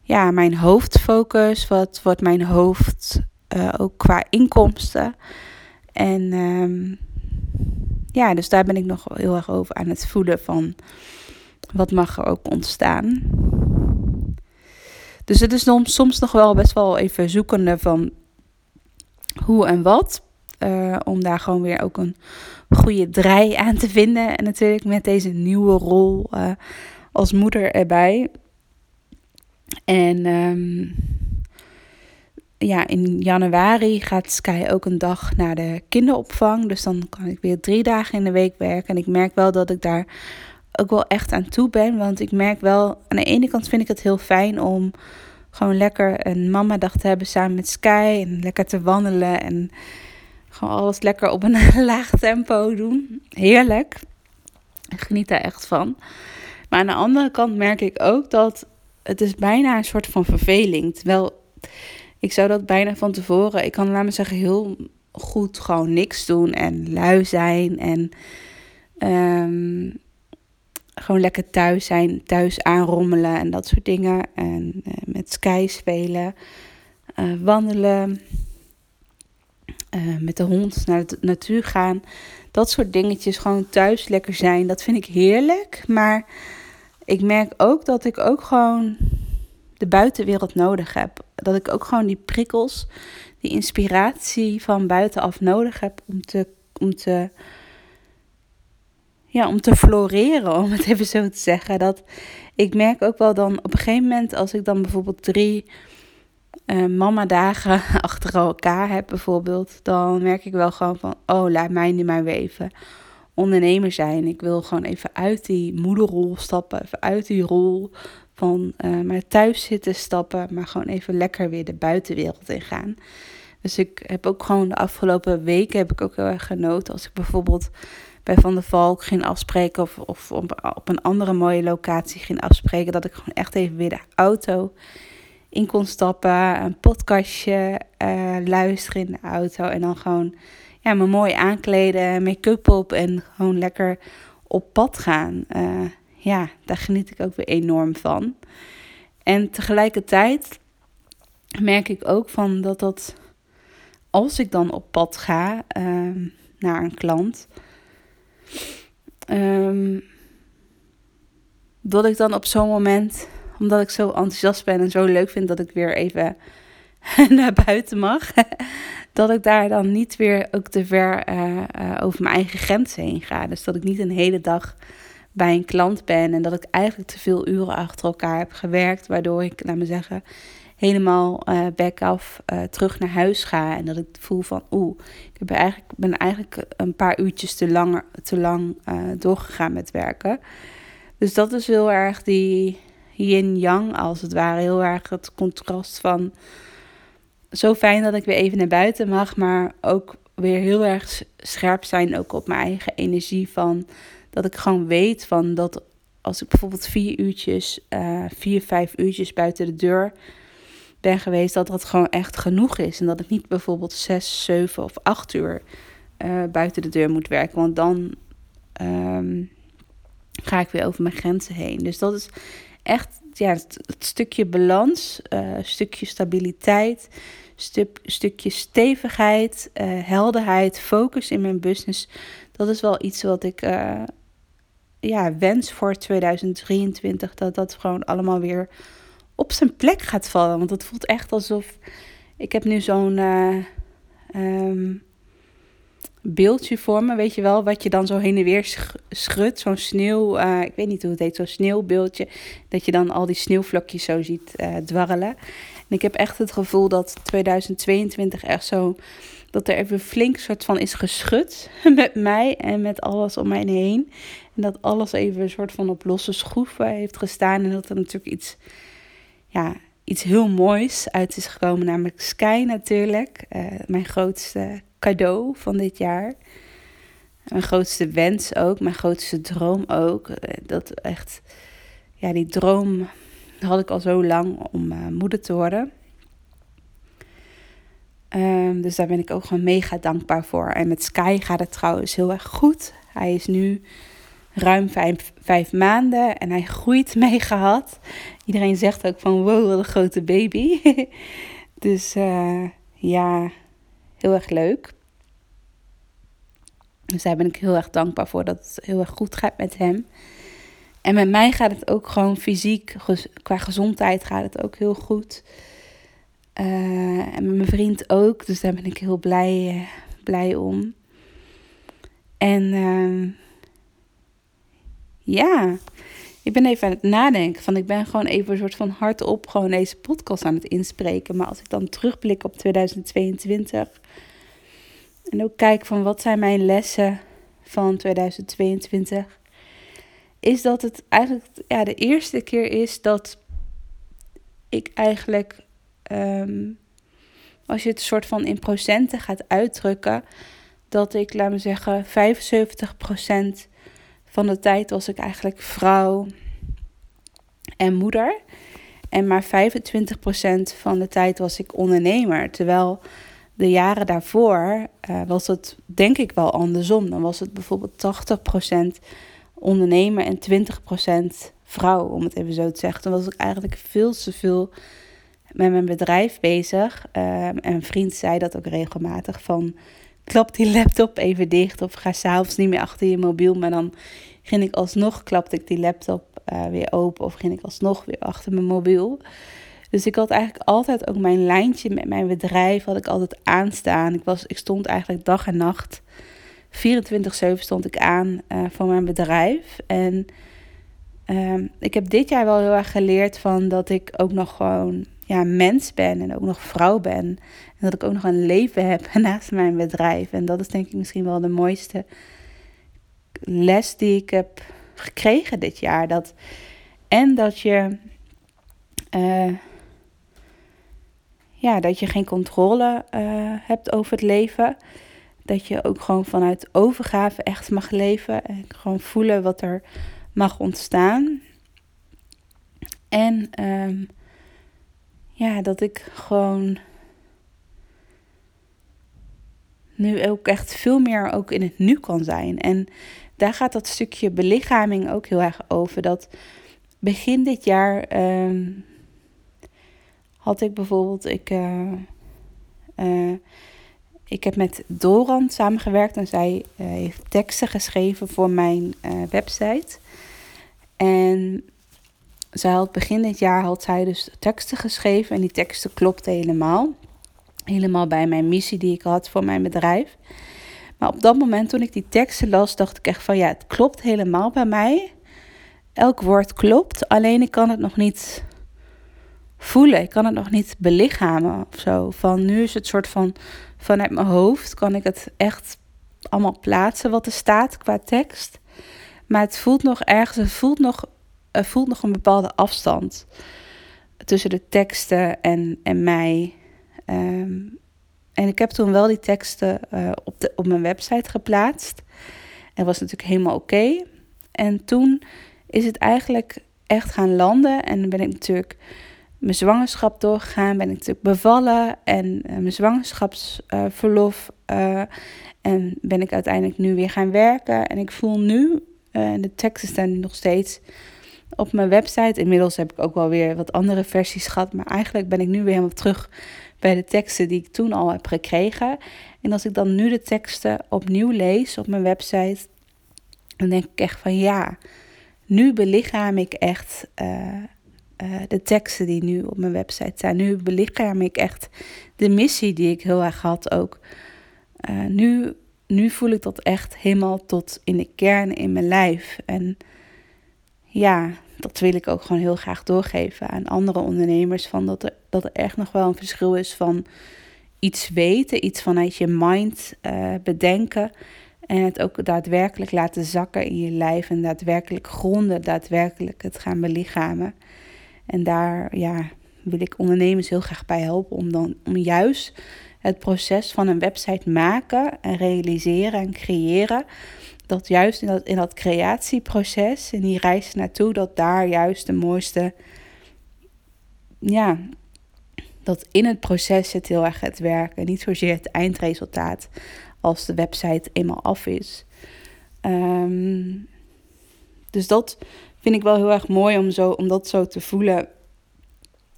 ja, mijn hoofdfocus? Wat wordt mijn hoofd uh, ook qua inkomsten? En um, ja, dus daar ben ik nog heel erg over aan het voelen van wat mag er ook ontstaan. Dus het is soms nog wel best wel even zoekende van hoe en wat. Uh, om daar gewoon weer ook een goede draai aan te vinden. En natuurlijk met deze nieuwe rol uh, als moeder erbij. En um, ja, in januari gaat Sky ook een dag naar de kinderopvang. Dus dan kan ik weer drie dagen in de week werken. En ik merk wel dat ik daar ook wel echt aan toe ben. Want ik merk wel, aan de ene kant vind ik het heel fijn om gewoon lekker een mama-dag te hebben samen met Sky. En lekker te wandelen en gewoon alles lekker op een laag tempo doen. Heerlijk. Ik geniet daar echt van. Maar aan de andere kant merk ik ook dat het is bijna een soort van verveling. Terwijl ik zou dat bijna van tevoren, ik kan laat me zeggen, heel goed gewoon niks doen en lui zijn en um, gewoon lekker thuis zijn, thuis aanrommelen en dat soort dingen. En uh, met sky spelen, uh, wandelen, uh, met de hond naar de natuur gaan. Dat soort dingetjes, gewoon thuis lekker zijn, dat vind ik heerlijk. Maar ik merk ook dat ik ook gewoon de buitenwereld nodig heb. Dat ik ook gewoon die prikkels, die inspiratie van buitenaf nodig heb om te, om te, ja, om te floreren, om het even zo te zeggen. Dat ik merk ook wel dan op een gegeven moment, als ik dan bijvoorbeeld drie uh, mama-dagen achter elkaar heb, bijvoorbeeld, dan merk ik wel gewoon van: oh, laat mij nu maar weer even ondernemer zijn. Ik wil gewoon even uit die moederrol stappen, even uit die rol van uh, maar thuis zitten stappen, maar gewoon even lekker weer de buitenwereld in gaan. Dus ik heb ook gewoon de afgelopen weken heb ik ook heel erg genoten. Als ik bijvoorbeeld bij Van der Valk ging afspreken of, of op, op een andere mooie locatie ging afspreken, dat ik gewoon echt even weer de auto in kon stappen, een podcastje uh, luisteren in de auto en dan gewoon ja, me mooi aankleden, make-up op en gewoon lekker op pad gaan. Uh, ja, daar geniet ik ook weer enorm van. En tegelijkertijd merk ik ook van dat dat als ik dan op pad ga uh, naar een klant, um, dat ik dan op zo'n moment, omdat ik zo enthousiast ben en zo leuk vind dat ik weer even naar buiten mag, dat ik daar dan niet weer ook te ver uh, uh, over mijn eigen grenzen heen ga. Dus dat ik niet een hele dag bij een klant ben en dat ik eigenlijk te veel uren achter elkaar heb gewerkt, waardoor ik, laat me zeggen, helemaal uh, back af uh, terug naar huis ga en dat ik voel van oeh, ik ben eigenlijk, ben eigenlijk een paar uurtjes te, langer, te lang uh, doorgegaan met werken. Dus dat is heel erg die yin-yang als het ware, heel erg het contrast van zo fijn dat ik weer even naar buiten mag, maar ook weer heel erg scherp zijn ook op mijn eigen energie van dat ik gewoon weet van dat als ik bijvoorbeeld vier uurtjes, vier, vijf uurtjes buiten de deur ben geweest, dat dat gewoon echt genoeg is. En dat ik niet bijvoorbeeld zes, zeven of acht uur uh, buiten de deur moet werken. Want dan um, ga ik weer over mijn grenzen heen. Dus dat is echt ja, het, stukje balans, uh, stukje stabiliteit, stuk, stukje stevigheid, uh, helderheid, focus in mijn business. Dat is wel iets wat ik ja, wens voor 2023. Dat dat gewoon allemaal weer op zijn plek gaat vallen. Want het voelt echt alsof. Ik heb nu zo'n. Um, beeldje voor me, weet je wel, wat je dan zo heen en weer schudt. Zo'n sneeuw, uh, ik weet niet hoe het heet, zo'n sneeuwbeeldje. Dat je dan al die sneeuwvlokjes zo ziet uh, dwarrelen. En ik heb echt het gevoel dat 2022 echt zo, dat er even flink soort van is geschud met mij en met alles om mij heen. En dat alles even een soort van op losse schroeven heeft gestaan. En dat er natuurlijk iets, ja, iets heel moois uit is gekomen, namelijk Sky natuurlijk. Uh, mijn grootste cadeau van dit jaar. Mijn grootste wens ook, mijn grootste droom ook. Eh, dat echt, ja, die droom had ik al zo lang om uh, moeder te worden. Um, dus daar ben ik ook gewoon mega dankbaar voor. En met Sky gaat het trouwens heel erg goed. Hij is nu ruim vijf, vijf maanden en hij groeit mega hard. Iedereen zegt ook van wow, wat een grote baby. dus uh, ja, heel erg leuk. Dus daar ben ik heel erg dankbaar voor dat het heel erg goed gaat met hem. En met mij gaat het ook gewoon fysiek, qua gezondheid gaat het ook heel goed. Uh, en met mijn vriend ook, dus daar ben ik heel blij, uh, blij om. En uh, ja, ik ben even aan het nadenken. Van ik ben gewoon even een soort van hardop gewoon deze podcast aan het inspreken. Maar als ik dan terugblik op 2022 en ook kijk van wat zijn mijn lessen van 2022. Is dat het eigenlijk ja, de eerste keer is dat ik eigenlijk, um, als je het soort van in procenten gaat uitdrukken, dat ik, laat me zeggen, 75% van de tijd was ik eigenlijk vrouw en moeder. En maar 25% van de tijd was ik ondernemer. Terwijl de jaren daarvoor uh, was het denk ik wel andersom. Dan was het bijvoorbeeld 80% ondernemer en 20% vrouw, om het even zo te zeggen. Dan was ik eigenlijk veel te veel met mijn bedrijf bezig. Uh, en een vriend zei dat ook regelmatig van... klap die laptop even dicht of ga s'avonds niet meer achter je mobiel. Maar dan ging ik alsnog, klapte ik die laptop uh, weer open of ging ik alsnog weer achter mijn mobiel... Dus ik had eigenlijk altijd ook mijn lijntje met mijn bedrijf had ik altijd aanstaan. Ik, was, ik stond eigenlijk dag en nacht. 24-7 stond ik aan uh, voor mijn bedrijf. En uh, ik heb dit jaar wel heel erg geleerd van dat ik ook nog gewoon ja, mens ben en ook nog vrouw ben. En dat ik ook nog een leven heb naast mijn bedrijf. En dat is denk ik misschien wel de mooiste les die ik heb gekregen dit jaar. Dat, en dat je uh, ja, dat je geen controle uh, hebt over het leven. Dat je ook gewoon vanuit overgave echt mag leven. En gewoon voelen wat er mag ontstaan. En um, ja, dat ik gewoon nu ook echt veel meer ook in het nu kan zijn. En daar gaat dat stukje belichaming ook heel erg over. Dat begin dit jaar um, had ik bijvoorbeeld, ik, uh, uh, ik heb met Doran samengewerkt en zij uh, heeft teksten geschreven voor mijn website. En zij had begin dit jaar had zij dus teksten geschreven en die teksten klopten helemaal. Helemaal bij mijn missie die ik had voor mijn bedrijf. Maar op dat moment toen ik die teksten las, dacht ik echt van ja, het klopt helemaal bij mij. Elk woord klopt, alleen ik kan het nog niet voelen. Ik kan het nog niet belichamen of zo. Van nu is het soort van vanuit mijn hoofd kan ik het echt allemaal plaatsen wat er staat qua tekst. Maar het voelt nog ergens, het voelt nog, het voelt nog een bepaalde afstand tussen de teksten en, en mij. Ehm, en ik heb toen wel die teksten uh, op, de, op mijn website geplaatst. En was natuurlijk helemaal oké. En toen is het eigenlijk echt gaan landen. En ben ik natuurlijk mijn zwangerschap doorgegaan. Ben ik natuurlijk bevallen. En uh, mijn zwangerschapsverlof. Uh, en ben ik uiteindelijk nu weer gaan werken. En ik voel nu, de teksten staan nog steeds op mijn website. Inmiddels heb ik ook wel weer wat andere versies gehad. Maar eigenlijk ben ik nu weer helemaal terug bij de teksten die ik toen al heb gekregen. En als ik dan nu de teksten opnieuw lees op mijn website, dan denk ik echt van ja, nu belichaam ik echt uh, uh, de teksten die nu op mijn website staan. Nu belichaam ik echt de missie die ik heel erg had ook. Uh, nu, nu voel ik dat echt helemaal tot in de kern in mijn lijf. En ja, dat wil ik ook gewoon heel graag doorgeven aan andere ondernemers. Van dat, er, dat er echt nog wel een verschil is van iets weten, iets vanuit je mind uh, bedenken. En het ook daadwerkelijk laten zakken in je lijf. En daadwerkelijk gronden, daadwerkelijk het gaan belichamen. En daar ja, wil ik ondernemers heel graag bij helpen. Om, dan, om juist het proces van een website maken en realiseren en creëren dat juist in dat, in dat creatieproces, in die reis naartoe, dat daar juist de mooiste, ja, dat in het proces zit heel erg het werken. Niet zozeer het eindresultaat als de website eenmaal af is. Um, dus dat vind ik wel heel erg mooi om, zo, om dat zo te voelen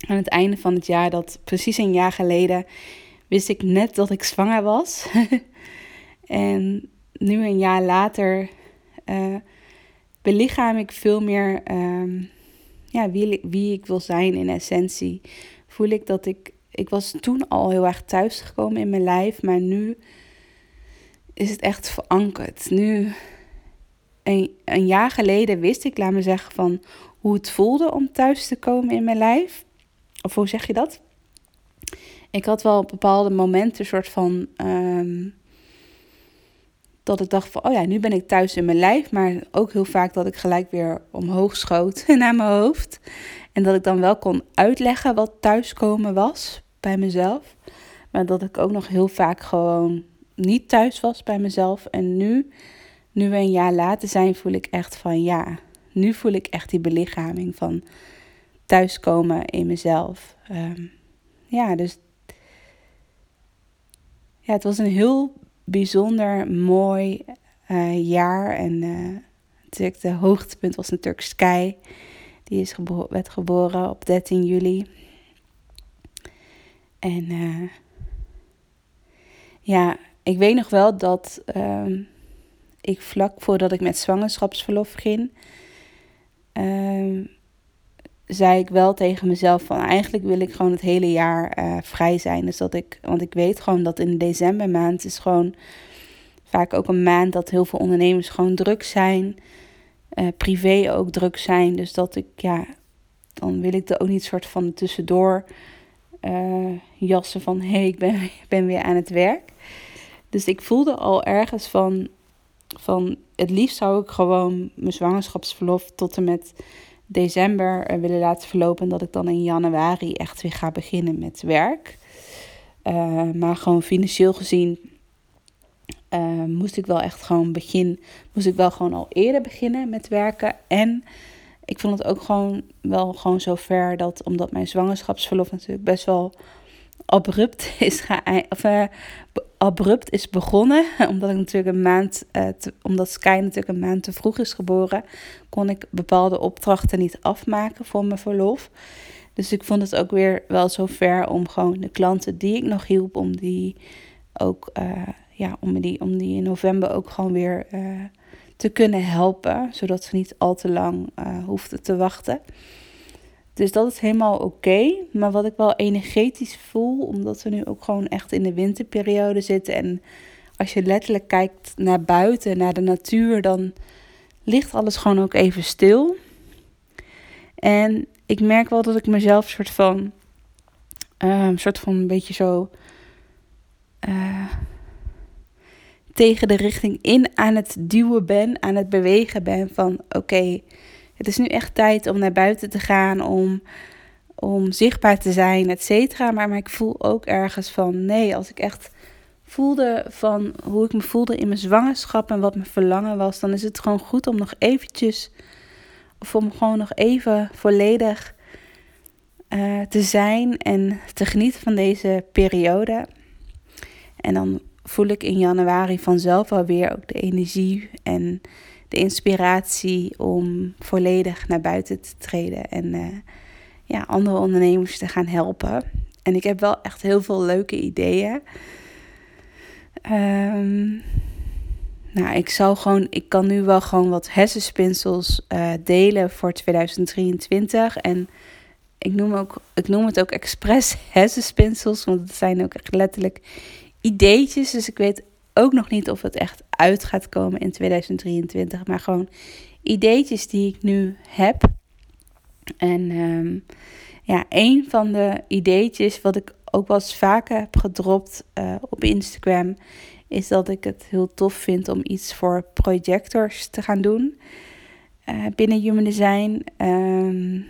aan het einde van het jaar. Dat precies een jaar geleden wist ik net dat ik zwanger was. en nu een jaar later uh, belichaam ik veel meer uh, ja, wie, wie ik wil zijn in essentie. Voel ik dat ik. Ik was toen al heel erg thuis gekomen in mijn lijf, maar nu is het echt verankerd. Nu, een, een jaar geleden wist ik, laat me zeggen, van hoe het voelde om thuis te komen in mijn lijf. Of hoe zeg je dat? Ik had wel bepaalde momenten een soort van. Um, dat ik dacht van, oh ja, nu ben ik thuis in mijn lijf. Maar ook heel vaak dat ik gelijk weer omhoog schoot naar mijn hoofd. En dat ik dan wel kon uitleggen wat thuiskomen was bij mezelf. Maar dat ik ook nog heel vaak gewoon niet thuis was bij mezelf. En nu, nu we een jaar later zijn, voel ik echt van ja, nu voel ik echt die belichaming van thuiskomen in mezelf. Um, ja, dus ja, het was een heel bijzonder mooi uh, jaar. En uh, natuurlijk de hoogtepunt was natuurlijk Sky. Die is gebo werd geboren op 13 juli. En uh, ja, ik weet nog wel dat uh, ik vlak voordat ik met zwangerschapsverlof ging, uh, zei ik wel tegen mezelf van eigenlijk wil ik gewoon het hele jaar uh, vrij zijn. Dus dat ik, want ik weet gewoon dat in de decembermaand is gewoon vaak ook een maand dat heel veel ondernemers gewoon druk zijn. Uh, privé ook druk zijn. Dus dat ik, ja, dan wil ik er ook niet soort van tussendoor uh, jassen van hé, hey, ik ben, ben weer aan het werk. Dus ik voelde al ergens van, van het liefst zou ik gewoon mijn zwangerschapsverlof tot en met december uh, willen laten verlopen. En dat ik dan in januari echt weer ga beginnen met werk. Uh, maar gewoon financieel gezien uh, moest ik wel echt gewoon begin, moest ik wel gewoon al eerder beginnen met werken. En ik vond het ook gewoon wel gewoon zo ver dat, omdat mijn zwangerschapsverlof natuurlijk best wel abrupt is, of, uh, abrupt is begonnen. Omdat ik natuurlijk een maand, te, omdat Sky natuurlijk een maand te vroeg is geboren, kon ik bepaalde opdrachten niet afmaken voor mijn verlof. Dus ik vond het ook weer wel zo ver om gewoon de klanten die ik nog hielp, om die ook uh, ja, om die, om die in november ook gewoon weer te kunnen helpen. Zodat ze niet al te lang hoefden te wachten. Dus dat is helemaal oké. Maar wat ik wel energetisch voel, omdat we nu ook gewoon echt in de winterperiode zitten. En als je letterlijk kijkt naar buiten, naar de natuur, dan ligt alles gewoon ook even stil. En ik merk wel dat ik mezelf soort van, uh, soort van een beetje zo. Uh, tegen de richting in aan het duwen ben, aan het bewegen ben van oké, het is nu echt tijd om naar buiten te gaan, om, om zichtbaar te zijn, et cetera. Maar, maar ik voel ook ergens van nee, als ik echt voelde van hoe ik me voelde in mijn zwangerschap en wat mijn verlangen was, dan is het gewoon goed om nog eventjes, of om gewoon nog even volledig uh, te zijn en te genieten van deze periode. En dan voel ik in januari vanzelf alweer ook de energie en de inspiratie om volledig naar buiten te treden en uh, ja, andere ondernemers te gaan helpen. En ik heb wel echt heel veel leuke ideeën. Um, nou, ik zou gewoon, ik kan nu wel gewoon wat hersenspinsels uh, delen voor 2023. En ik noem, ook, ik noem het ook expres hersenspinsels, want het zijn ook echt letterlijk ideetjes. Dus ik weet ook nog niet of het echt uit gaat komen in 2023. Maar gewoon ideetjes die ik nu heb. En um, ja, een van de ideetjes wat ik ook wel eens vaker heb gedropt uh, op Instagram. Is dat ik het heel tof vind om iets voor projectors te gaan doen. Uh, binnen Human Design. Um,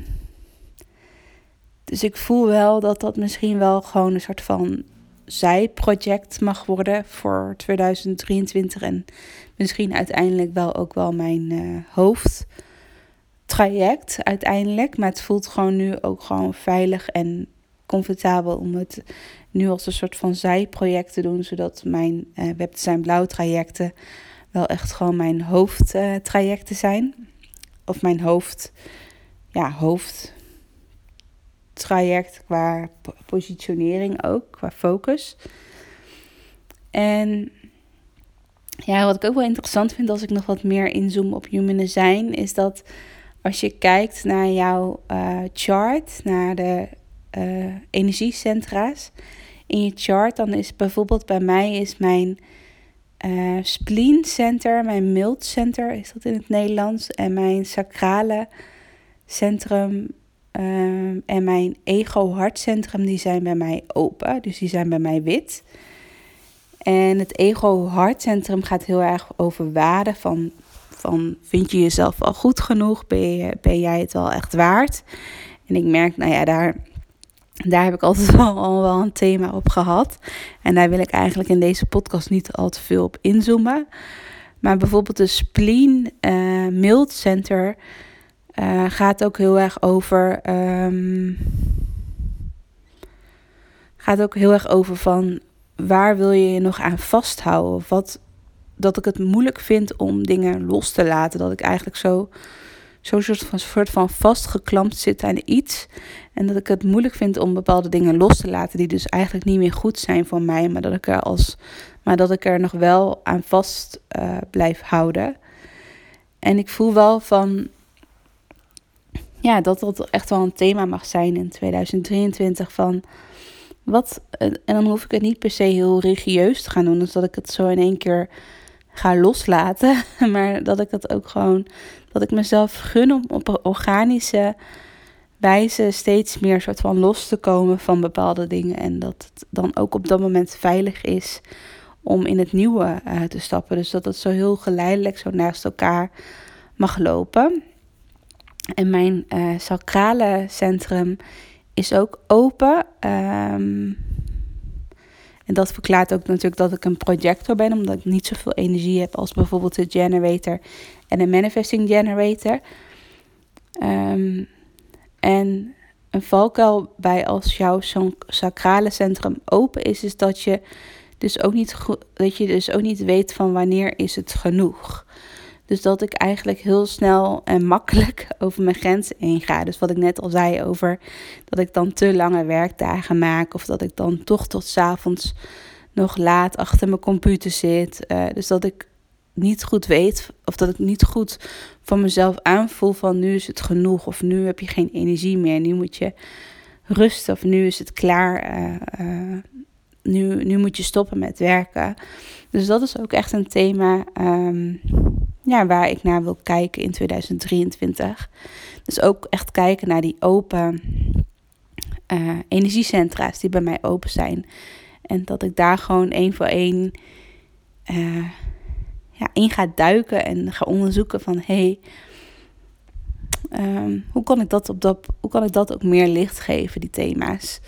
dus ik voel wel dat dat misschien wel gewoon een soort van zijproject mag worden voor 2023 en misschien uiteindelijk wel ook wel mijn uh, hoofdtraject uiteindelijk. Maar het voelt gewoon nu ook gewoon veilig en comfortabel om het nu als een soort van zijproject te doen, zodat mijn uh, webdesign blauw trajecten wel echt gewoon mijn hoofdtrajecten zijn. Of mijn hoofd, ja, hoofd traject qua positionering ook, qua focus. En ja, wat ik ook wel interessant vind als ik nog wat meer inzoom op human design, is dat als je kijkt naar jouw uh, chart, naar de uh, energiecentra's in je chart, dan is bijvoorbeeld bij mij is mijn uh, spleen center, mijn mild center is dat in het Nederlands, en mijn sacrale centrum Um, en mijn ego-hartcentrum, die zijn bij mij open. Dus die zijn bij mij wit. En het ego-hartcentrum gaat heel erg over waarde. Van, van vind je jezelf al goed genoeg? Ben, je, ben jij het wel echt waard? En ik merk, nou ja, daar, daar heb ik altijd al wel een thema op gehad. En daar wil ik eigenlijk in deze podcast niet al te veel op inzoomen. Maar bijvoorbeeld de spleen uh, center uh, gaat ook heel erg over. Um, gaat ook heel erg over van waar wil je je nog aan vasthouden? Wat, dat ik het moeilijk vind om dingen los te laten. Dat ik eigenlijk zo, zo soort, van, soort van vastgeklampt zit aan iets. En dat ik het moeilijk vind om bepaalde dingen los te laten. Die dus eigenlijk niet meer goed zijn voor mij. Maar dat ik er, als, maar dat ik er nog wel aan vast uh, blijf houden. En ik voel wel van ja, dat dat echt wel een thema mag zijn in 2023 van wat, en dan hoef ik het niet per se heel religieus te gaan doen, dus dat ik het zo in één keer ga loslaten, maar dat ik dat ook gewoon, dat ik mezelf gun om op organische wijze steeds meer soort van los te komen van bepaalde dingen en dat het dan ook op dat moment veilig is om in het nieuwe uh, te stappen. Dus dat het zo heel geleidelijk zo naast elkaar mag lopen. En mijn uh, sacrale centrum is ook open. Um, en dat verklaart ook natuurlijk dat ik een projector ben, omdat ik niet zoveel energie heb als bijvoorbeeld de generator en een manifesting generator. Um, en een valkuil bij als jouw sacrale centrum open is, is dat je dus ook niet dat je dus ook niet weet van wanneer is het genoeg. Dus dat ik eigenlijk heel snel en makkelijk over mijn grenzen heen ga. Dus wat ik net al zei over dat ik dan te lange werkdagen maak. Of dat ik dan toch tot s avonds nog laat achter mijn computer zit. Uh, dus dat ik niet goed weet of dat ik niet goed van mezelf aanvoel van nu is het genoeg. Of nu heb je geen energie meer. Nu moet je rusten of nu is het klaar. Uh, uh, nu, nu moet je stoppen met werken. Dus dat is ook echt een thema um, ja, waar ik naar wil kijken in 2023. Dus ook echt kijken naar die open uh, energiecentra's die bij mij open zijn. En dat ik daar gewoon één voor één uh, ja, in ga duiken en ga onderzoeken van hey, um, hoe, kan ik dat op dat, hoe kan ik dat ook meer licht geven, die thema's.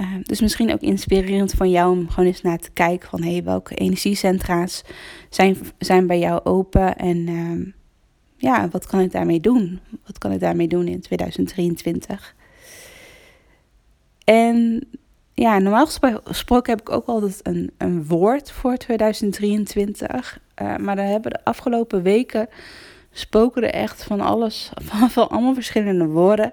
Uh, dus misschien ook inspirerend van jou om gewoon eens naar te kijken van hey, welke energiecentra's zijn, zijn bij jou open en uh, ja, wat kan ik daarmee doen? Wat kan ik daarmee doen in 2023? En ja, normaal gesproken heb ik ook altijd een, een woord voor 2023. Uh, maar daar hebben de afgelopen weken spoken er echt van alles, van allemaal verschillende woorden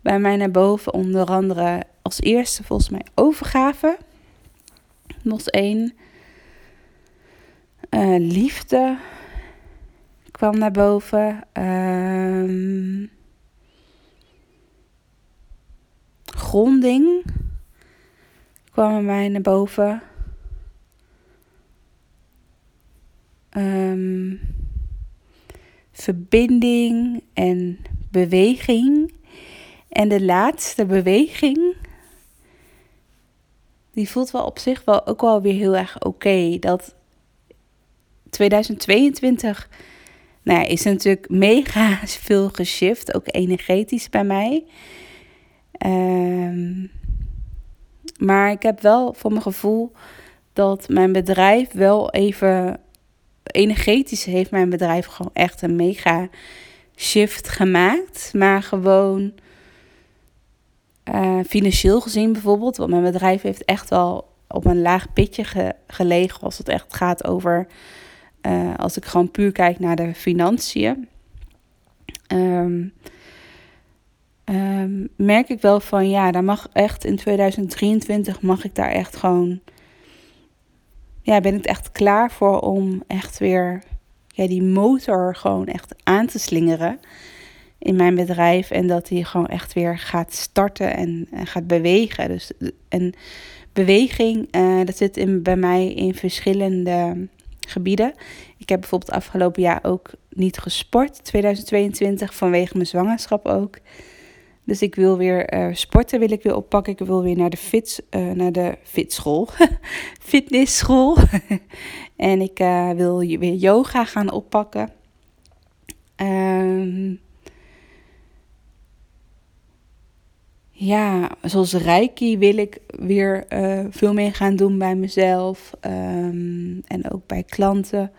bij mij naar boven. Onder andere als eerste volgens mij overgave. Nog één. Uh, liefde kwam naar boven. Um, gronding kwam bij mij naar boven. Um, verbinding en beweging. En de laatste beweging, die voelt wel op zich wel ook wel weer heel erg oké. Dat 2022, nou ja, is natuurlijk mega veel geshift, ook energetisch bij mij. Um, maar ik heb wel voor mijn gevoel dat mijn bedrijf wel even energetisch heeft mijn bedrijf gewoon echt een mega shift gemaakt. Maar gewoon uh, financieel gezien bijvoorbeeld. Want mijn bedrijf heeft echt wel op een laag pitje gelegen als het echt gaat over. Uh, als ik gewoon puur kijk naar de financiën. Um, um, merk ik wel van ja, daar mag echt in 2023 mag ik daar echt gewoon. Ja, ben ik echt klaar voor om echt weer ja, die motor gewoon echt aan te slingeren in mijn bedrijf. En dat die gewoon echt weer gaat starten en, gaat bewegen. Dus en beweging, uh, dat zit in, bij mij in verschillende gebieden. Ik heb bijvoorbeeld afgelopen jaar ook niet gesport, 2022, vanwege mijn zwangerschap ook. Dus ik wil weer uh, sporten, wil ik weer oppakken. Ik wil weer naar de, fit, uh, naar de fitschool, fitnessschool. en ik wil weer yoga gaan oppakken. Um, ja, zoals Reiki wil ik weer veel meer gaan doen bij mezelf. Um, en ook bij klanten.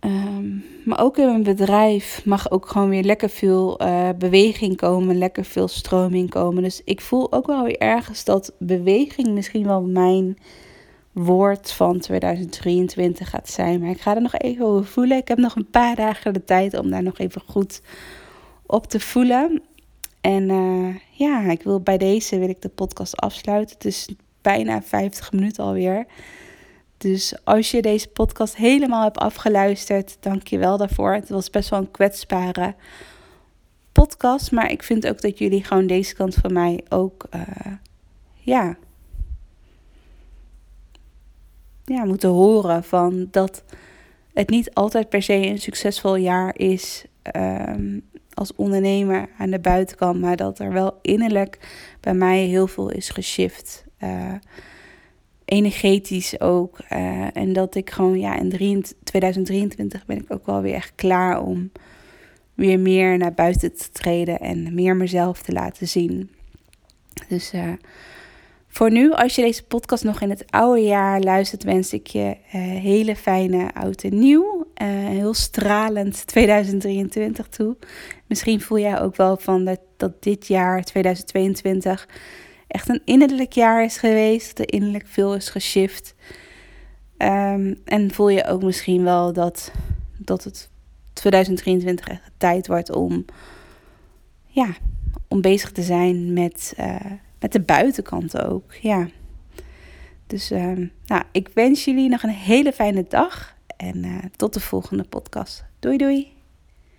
Um, maar ook in mijn bedrijf mag ook gewoon weer lekker veel uh, beweging komen, lekker veel stroming komen. Dus ik voel ook wel weer ergens dat beweging misschien wel mijn woord van 2023 gaat zijn. Maar ik ga er nog even over voelen. Ik heb nog een paar dagen de tijd om daar nog even goed op te voelen. En uh, ja, ik wil bij deze wil ik de podcast afsluiten. Het is bijna 50 minuten alweer. Dus als je deze podcast helemaal hebt afgeluisterd, dank je wel daarvoor. Het was best wel een kwetsbare podcast, maar ik vind ook dat jullie gewoon deze kant van mij ook, uh, ja, ja, moeten horen van dat het niet altijd per se een succesvol jaar is um, als ondernemer aan de buitenkant, maar dat er wel innerlijk bij mij heel veel is geshift. Uh, energetisch ook. Uh, en dat ik gewoon, ja, in 2023 ben ik ook wel weer echt klaar om weer meer naar buiten te treden en meer mezelf te laten zien. Dus uh, voor nu, als je deze podcast nog in het oude jaar luistert, wens ik je uh, hele fijne oud en nieuw. Uh, heel stralend 2023 toe. Misschien voel jij ook wel van dat, dit jaar, 2022, echt een innerlijk jaar is geweest. Dat er innerlijk veel is geshift. Um, en voel je ook misschien wel dat, dat het 2023 echt tijd wordt om, ja, om bezig te zijn met, uh, met de buitenkant ook. Ja. Dus um, nou, ik wens jullie nog een hele fijne dag en uh, tot de volgende podcast. Doei doei!